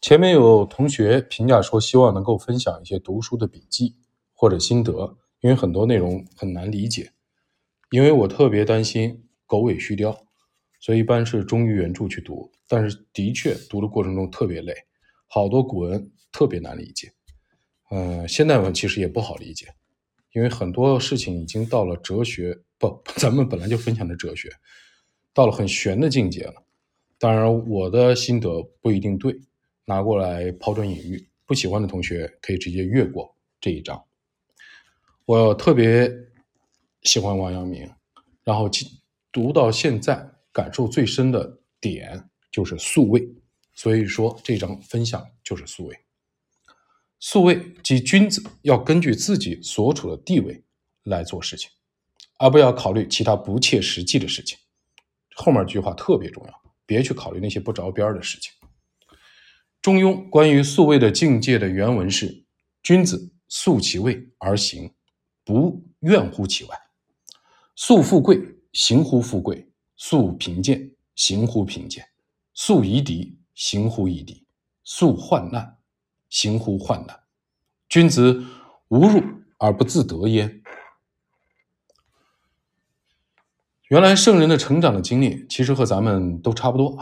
前面有同学评价说，希望能够分享一些读书的笔记或者心得，因为很多内容很难理解。因为我特别担心狗尾续貂，所以一般是忠于原著去读。但是的确读的过程中特别累，好多古文特别难理解。嗯，现代文其实也不好理解，因为很多事情已经到了哲学不，咱们本来就分享的哲学，到了很玄的境界了。当然，我的心得不一定对，拿过来抛砖引玉。不喜欢的同学可以直接越过这一章。我特别喜欢王阳明，然后读到现在，感受最深的点就是素位，所以说这章分享就是素位。素位即君子要根据自己所处的地位来做事情，而不要考虑其他不切实际的事情。后面这句话特别重要，别去考虑那些不着边的事情。中庸关于素位的境界的原文是：君子素其位而行，不怨乎其外；素富贵，行乎富贵；素贫贱，行乎贫贱；素夷狄，行乎夷狄；素患难。行乎患难，君子无入而不自得焉。原来圣人的成长的经历，其实和咱们都差不多。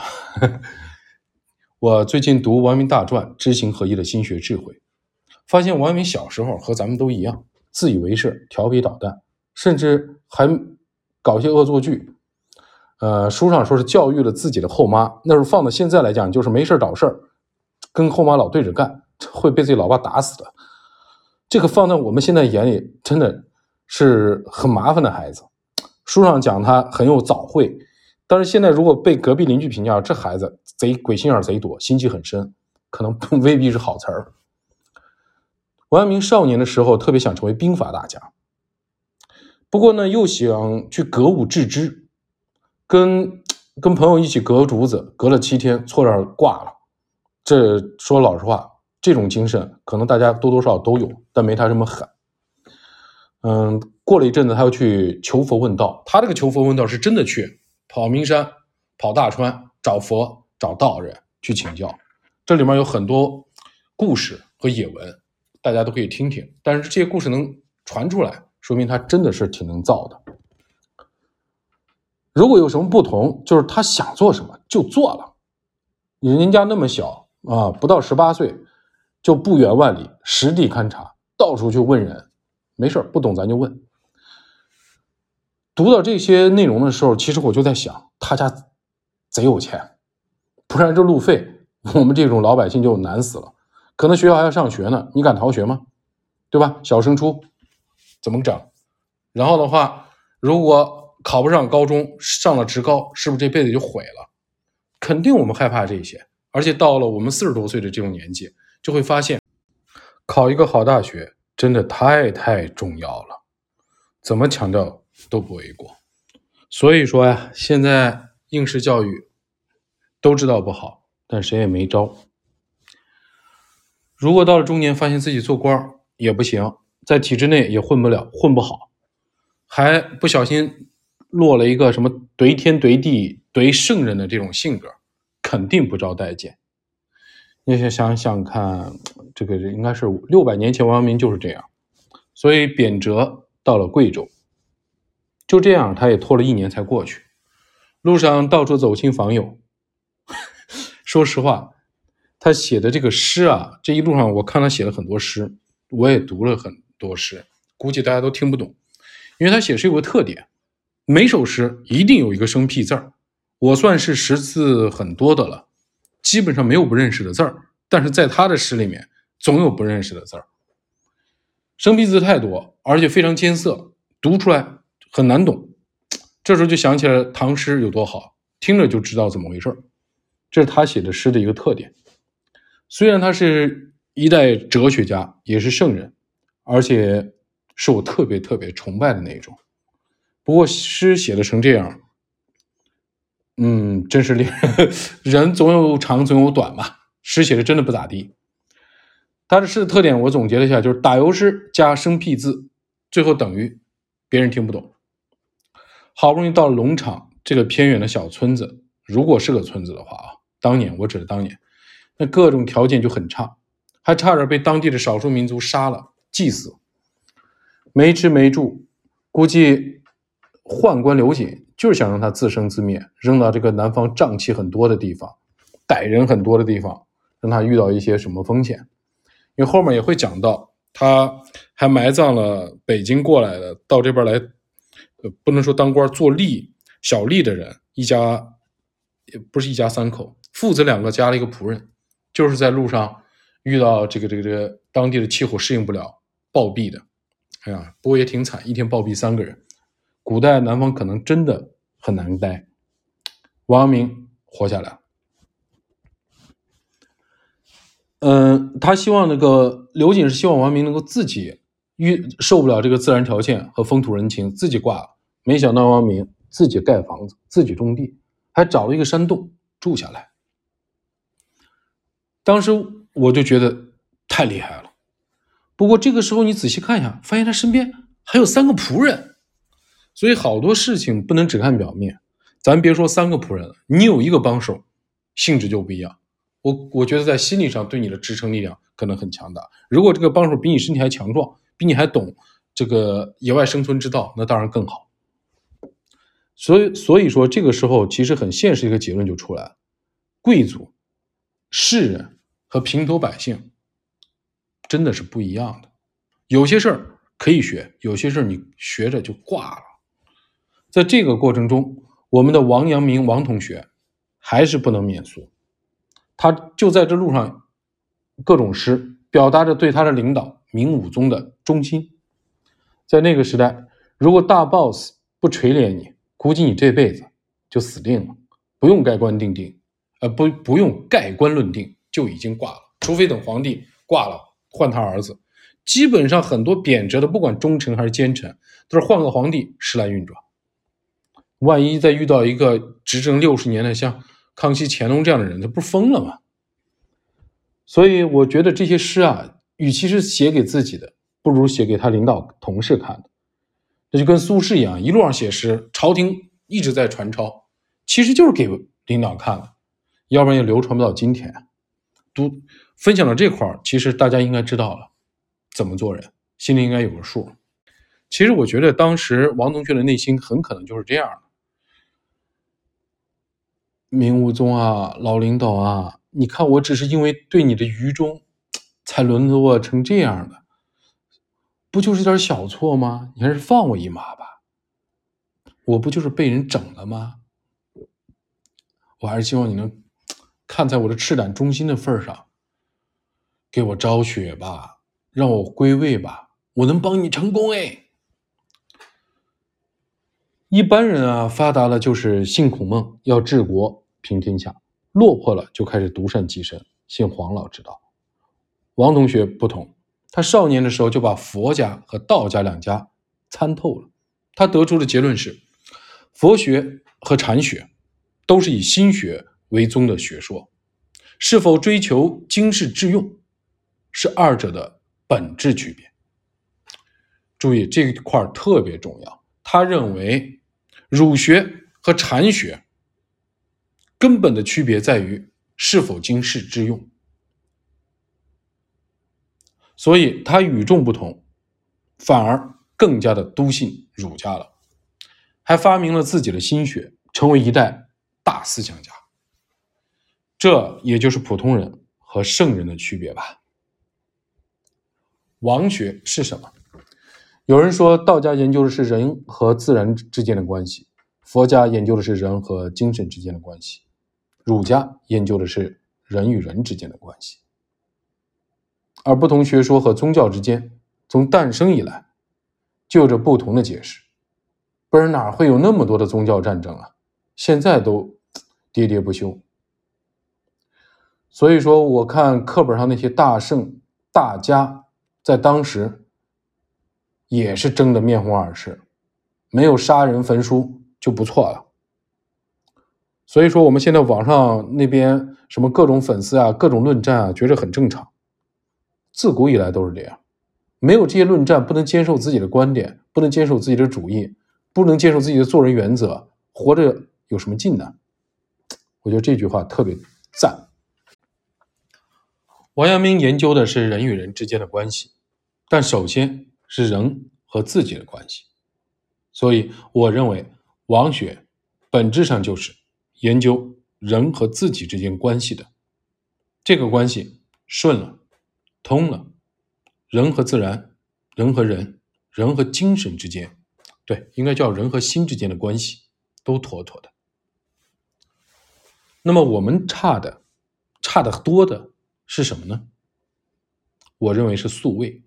我最近读王明大传，知行合一的心学智慧，发现王明小时候和咱们都一样，自以为是，调皮捣蛋，甚至还搞些恶作剧。呃，书上说是教育了自己的后妈，那是放到现在来讲，就是没事找事儿，跟后妈老对着干。会被自己老爸打死的，这个放在我们现在眼里，真的是很麻烦的孩子。书上讲他很有早慧，但是现在如果被隔壁邻居评价这孩子贼鬼心眼贼多，心机很深，可能 未必是好词儿。王阳明少年的时候特别想成为兵法大家，不过呢又想去格物致知，跟跟朋友一起隔竹子，隔了七天，错点挂了。这说老实话。这种精神可能大家多多少少都有，但没他这么狠。嗯，过了一阵子，他又去求佛问道。他这个求佛问道是真的去跑名山、跑大川找佛、找道人去请教。这里面有很多故事和野文，大家都可以听听。但是这些故事能传出来，说明他真的是挺能造的。如果有什么不同，就是他想做什么就做了。人家那么小啊，不到十八岁。就不远万里，实地勘察，到处去问人，没事不懂咱就问。读到这些内容的时候，其实我就在想，他家贼有钱，不然这路费我们这种老百姓就难死了。可能学校还要上学呢，你敢逃学吗？对吧？小升初怎么整？然后的话，如果考不上高中，上了职高，是不是这辈子就毁了？肯定我们害怕这些，而且到了我们四十多岁的这种年纪。就会发现，考一个好大学真的太太重要了，怎么强调都不为过。所以说呀，现在应试教育都知道不好，但谁也没招。如果到了中年，发现自己做官也不行，在体制内也混不了，混不好，还不小心落了一个什么怼天怼地怼圣人的这种性格，肯定不招待见。你想想想看，这个应该是六百年前王阳明就是这样，所以贬谪到了贵州，就这样他也拖了一年才过去，路上到处走亲访友。说实话，他写的这个诗啊，这一路上我看他写了很多诗，我也读了很多诗，估计大家都听不懂，因为他写诗有个特点，每首诗一定有一个生僻字儿，我算是识字很多的了。基本上没有不认识的字儿，但是在他的诗里面总有不认识的字儿，生僻字太多，而且非常艰涩，读出来很难懂。这时候就想起来唐诗有多好，听着就知道怎么回事儿。这是他写的诗的一个特点。虽然他是一代哲学家，也是圣人，而且是我特别特别崇拜的那一种。不过诗写的成这样。嗯，真是令人 总有长总有短嘛。诗写的真的不咋地。他的诗的特点我总结了一下，就是打油诗加生僻字，最后等于别人听不懂。好不容易到了龙场这个偏远的小村子，如果是个村子的话啊，当年我指的当年，那各种条件就很差，还差点被当地的少数民族杀了祭死，没吃没住，估计宦官刘瑾就是想让他自生自灭，扔到这个南方瘴气很多的地方，歹人很多的地方，让他遇到一些什么风险。因为后面也会讲到，他还埋葬了北京过来的到这边来，呃，不能说当官做吏小吏的人，一家也不是一家三口，父子两个加了一个仆人，就是在路上遇到这个这个这个当地的气候适应不了，暴毙的。哎呀，不过也挺惨，一天暴毙三个人。古代南方可能真的很难待，王阳明活下来。嗯，他希望那个刘瑾是希望王阳明能够自己遇受不了这个自然条件和风土人情，自己挂了。没想到王明自己盖房子，自己种地，还找了一个山洞住下来。当时我就觉得太厉害了。不过这个时候你仔细看一下，发现他身边还有三个仆人，所以好多事情不能只看表面。咱别说三个仆人了，你有一个帮手，性质就不一样。我我觉得在心理上对你的支撑力量可能很强大。如果这个帮手比你身体还强壮，比你还懂这个野外生存之道，那当然更好。所以所以说这个时候其实很现实一个结论就出来了：贵族、士人和平头百姓真的是不一样的。有些事儿可以学，有些事儿你学着就挂了。在这个过程中，我们的王阳明王同学还是不能免俗。他就在这路上，各种诗表达着对他的领导明武宗的忠心。在那个时代，如果大 boss 不垂怜你，估计你这辈子就死定了。不用盖棺定定，呃，不，不用盖棺论定，就已经挂了。除非等皇帝挂了，换他儿子。基本上很多贬谪的，不管忠臣还是奸臣，都是换个皇帝时来运转。万一再遇到一个执政六十年的，像……康熙、乾隆这样的人，他不疯了吗？所以我觉得这些诗啊，与其是写给自己的，不如写给他领导同事看的。这就跟苏轼一样，一路上写诗，朝廷一直在传抄，其实就是给领导看的，要不然也流传不到今天。读分享到这块儿，其实大家应该知道了怎么做人，心里应该有个数。其实我觉得当时王同学的内心很可能就是这样的。明武宗啊，老领导啊，你看我只是因为对你的愚忠，才沦落成这样的，不就是点小错吗？你还是放我一马吧。我不就是被人整了吗？我还是希望你能看在我的赤胆忠心的份上，给我昭雪吧，让我归位吧，我能帮你成功哎。一般人啊，发达了就是信孔孟，要治国平天下；落魄了就开始独善其身，信黄老之道。王同学不同，他少年的时候就把佛家和道家两家参透了。他得出的结论是：佛学和禅学都是以心学为宗的学说，是否追求经世致用，是二者的本质区别。注意这一块特别重要。他认为，儒学和禅学根本的区别在于是否经世致用，所以他与众不同，反而更加的笃信儒家了，还发明了自己的心学，成为一代大思想家。这也就是普通人和圣人的区别吧。王学是什么？有人说，道家研究的是人和自然之间的关系，佛家研究的是人和精神之间的关系，儒家研究的是人与人之间的关系。而不同学说和宗教之间，从诞生以来就有着不同的解释，不然哪会有那么多的宗教战争啊？现在都喋喋不休。所以说，我看课本上那些大圣大家，在当时。也是争得面红耳赤，没有杀人焚书就不错了。所以说，我们现在网上那边什么各种粉丝啊、各种论战啊，觉着很正常。自古以来都是这样，没有这些论战，不能坚守自己的观点，不能坚守自己的主义，不能坚守自己的做人原则，活着有什么劲呢？我觉得这句话特别赞。王阳明研究的是人与人之间的关系，但首先是人和自己的关系。所以，我认为王学本质上就是研究人和自己之间关系的。这个关系顺了，通了，人和自然，人和人，人和精神之间，对，应该叫人和心之间的关系都妥妥的。那么我们差的，差的多的是什么呢？我认为是素位。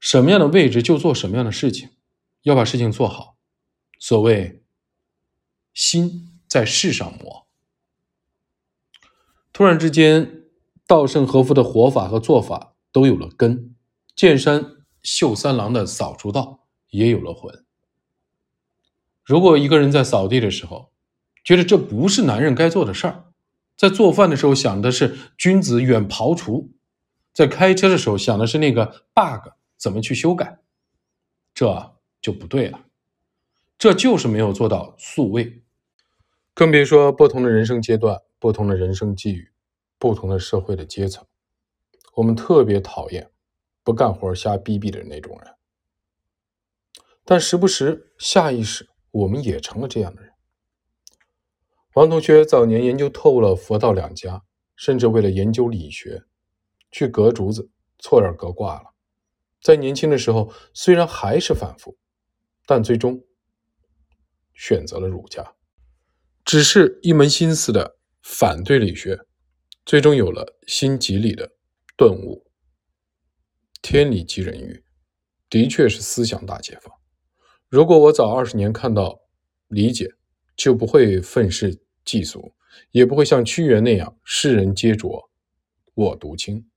什么样的位置就做什么样的事情，要把事情做好。所谓心在世上磨。突然之间，稻盛和夫的活法和做法都有了根，剑山秀三郎的扫除道也有了魂。如果一个人在扫地的时候，觉得这不是男人该做的事儿，在做饭的时候想的是君子远庖厨，在开车的时候想的是那个 bug 怎么去修改，这就不对了，这就是没有做到素位，更别说不同的人生阶段、不同的人生际遇、不同的社会的阶层，我们特别讨厌不干活瞎逼逼的那种人，但时不时下意识我们也成了这样的人。王同学早年研究透了佛道两家，甚至为了研究理学，去隔竹子，错点隔挂了。在年轻的时候，虽然还是反复，但最终选择了儒家，只是一门心思的反对理学，最终有了心即理的顿悟。天理即人欲，的确是思想大解放。如果我早二十年看到理解，就不会愤世。嫉俗也不会像屈原那样，世人皆浊我独清。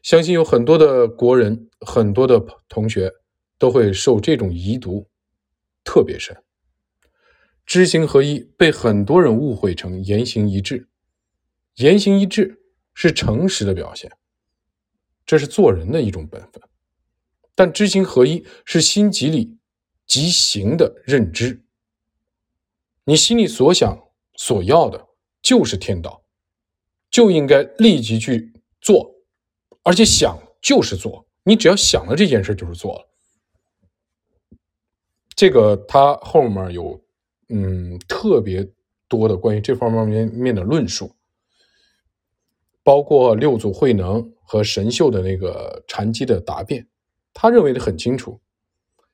相信有很多的国人，很多的同学都会受这种遗毒特别深。知行合一被很多人误会成言行一致，言行一致是诚实的表现，这是做人的一种本分。但知行合一是心即理即行的认知，你心里所想。所要的就是天道，就应该立即去做，而且想就是做。你只要想了这件事，就是做了。这个他后面有嗯特别多的关于这方面面的论述，包括六祖慧能和神秀的那个禅机的答辩，他认为的很清楚，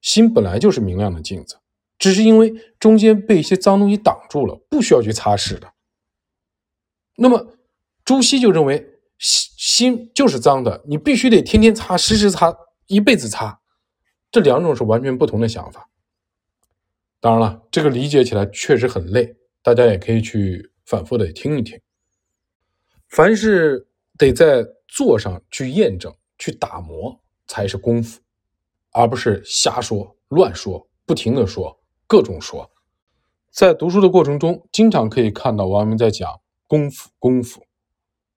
心本来就是明亮的镜子。只是因为中间被一些脏东西挡住了，不需要去擦拭的。那么朱熹就认为心心就是脏的，你必须得天天擦，时时擦，一辈子擦。这两种是完全不同的想法。当然了，这个理解起来确实很累，大家也可以去反复的听一听。凡是得在做上去验证、去打磨，才是功夫，而不是瞎说、乱说、不停的说。各种说，在读书的过程中，经常可以看到王阳明在讲功夫。功夫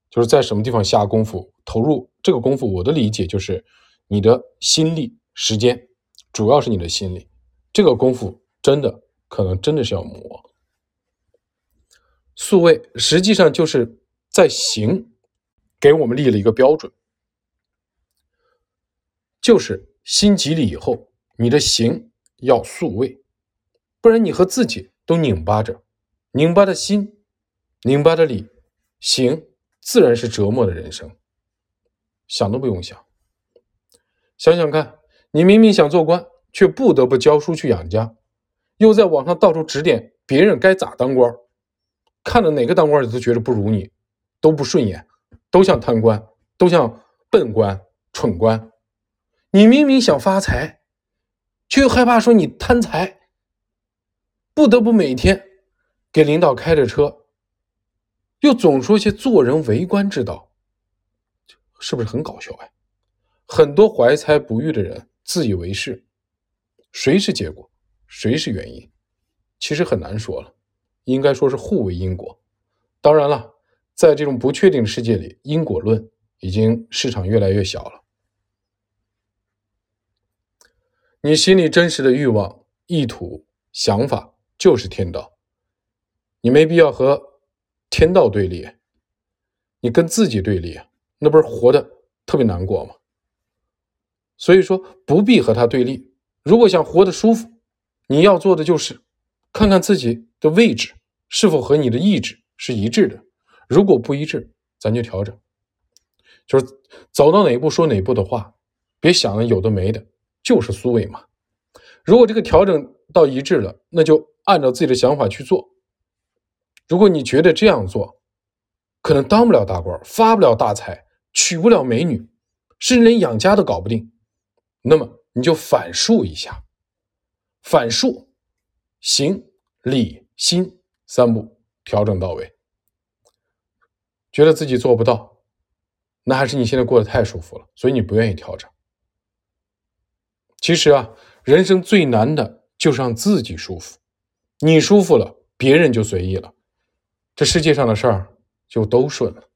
就是在什么地方下功夫，投入这个功夫。我的理解就是你的心力、时间，主要是你的心力。这个功夫真的可能真的是要磨。素位实际上就是在行，给我们立了一个标准，就是心即理以后，你的行要素位。不然你和自己都拧巴着，拧巴的心，拧巴的理，行自然是折磨的人生。想都不用想，想想看，你明明想做官，却不得不教书去养家，又在网上到处指点别人该咋当官，看了哪个当官的都觉得不如你，都不顺眼，都像贪官，都像笨官、蠢官。你明明想发财，却又害怕说你贪财。不得不每天给领导开着车，又总说些做人为官之道，是不是很搞笑哎？很多怀才不遇的人自以为是，谁是结果，谁是原因？其实很难说了，应该说是互为因果。当然了，在这种不确定的世界里，因果论已经市场越来越小了。你心里真实的欲望、意图、想法。就是天道，你没必要和天道对立，你跟自己对立，那不是活的特别难过吗？所以说不必和他对立。如果想活得舒服，你要做的就是看看自己的位置是否和你的意志是一致的。如果不一致，咱就调整，就是走到哪一步说哪一步的话，别想了有的没的，就是苏伟嘛。如果这个调整到一致了，那就按照自己的想法去做。如果你觉得这样做可能当不了大官，发不了大财，娶不了美女，甚至连养家都搞不定，那么你就反述一下，反述行、理、心三步调整到位。觉得自己做不到，那还是你现在过得太舒服了，所以你不愿意调整。其实啊，人生最难的就是让自己舒服，你舒服了，别人就随意了，这世界上的事儿就都顺了。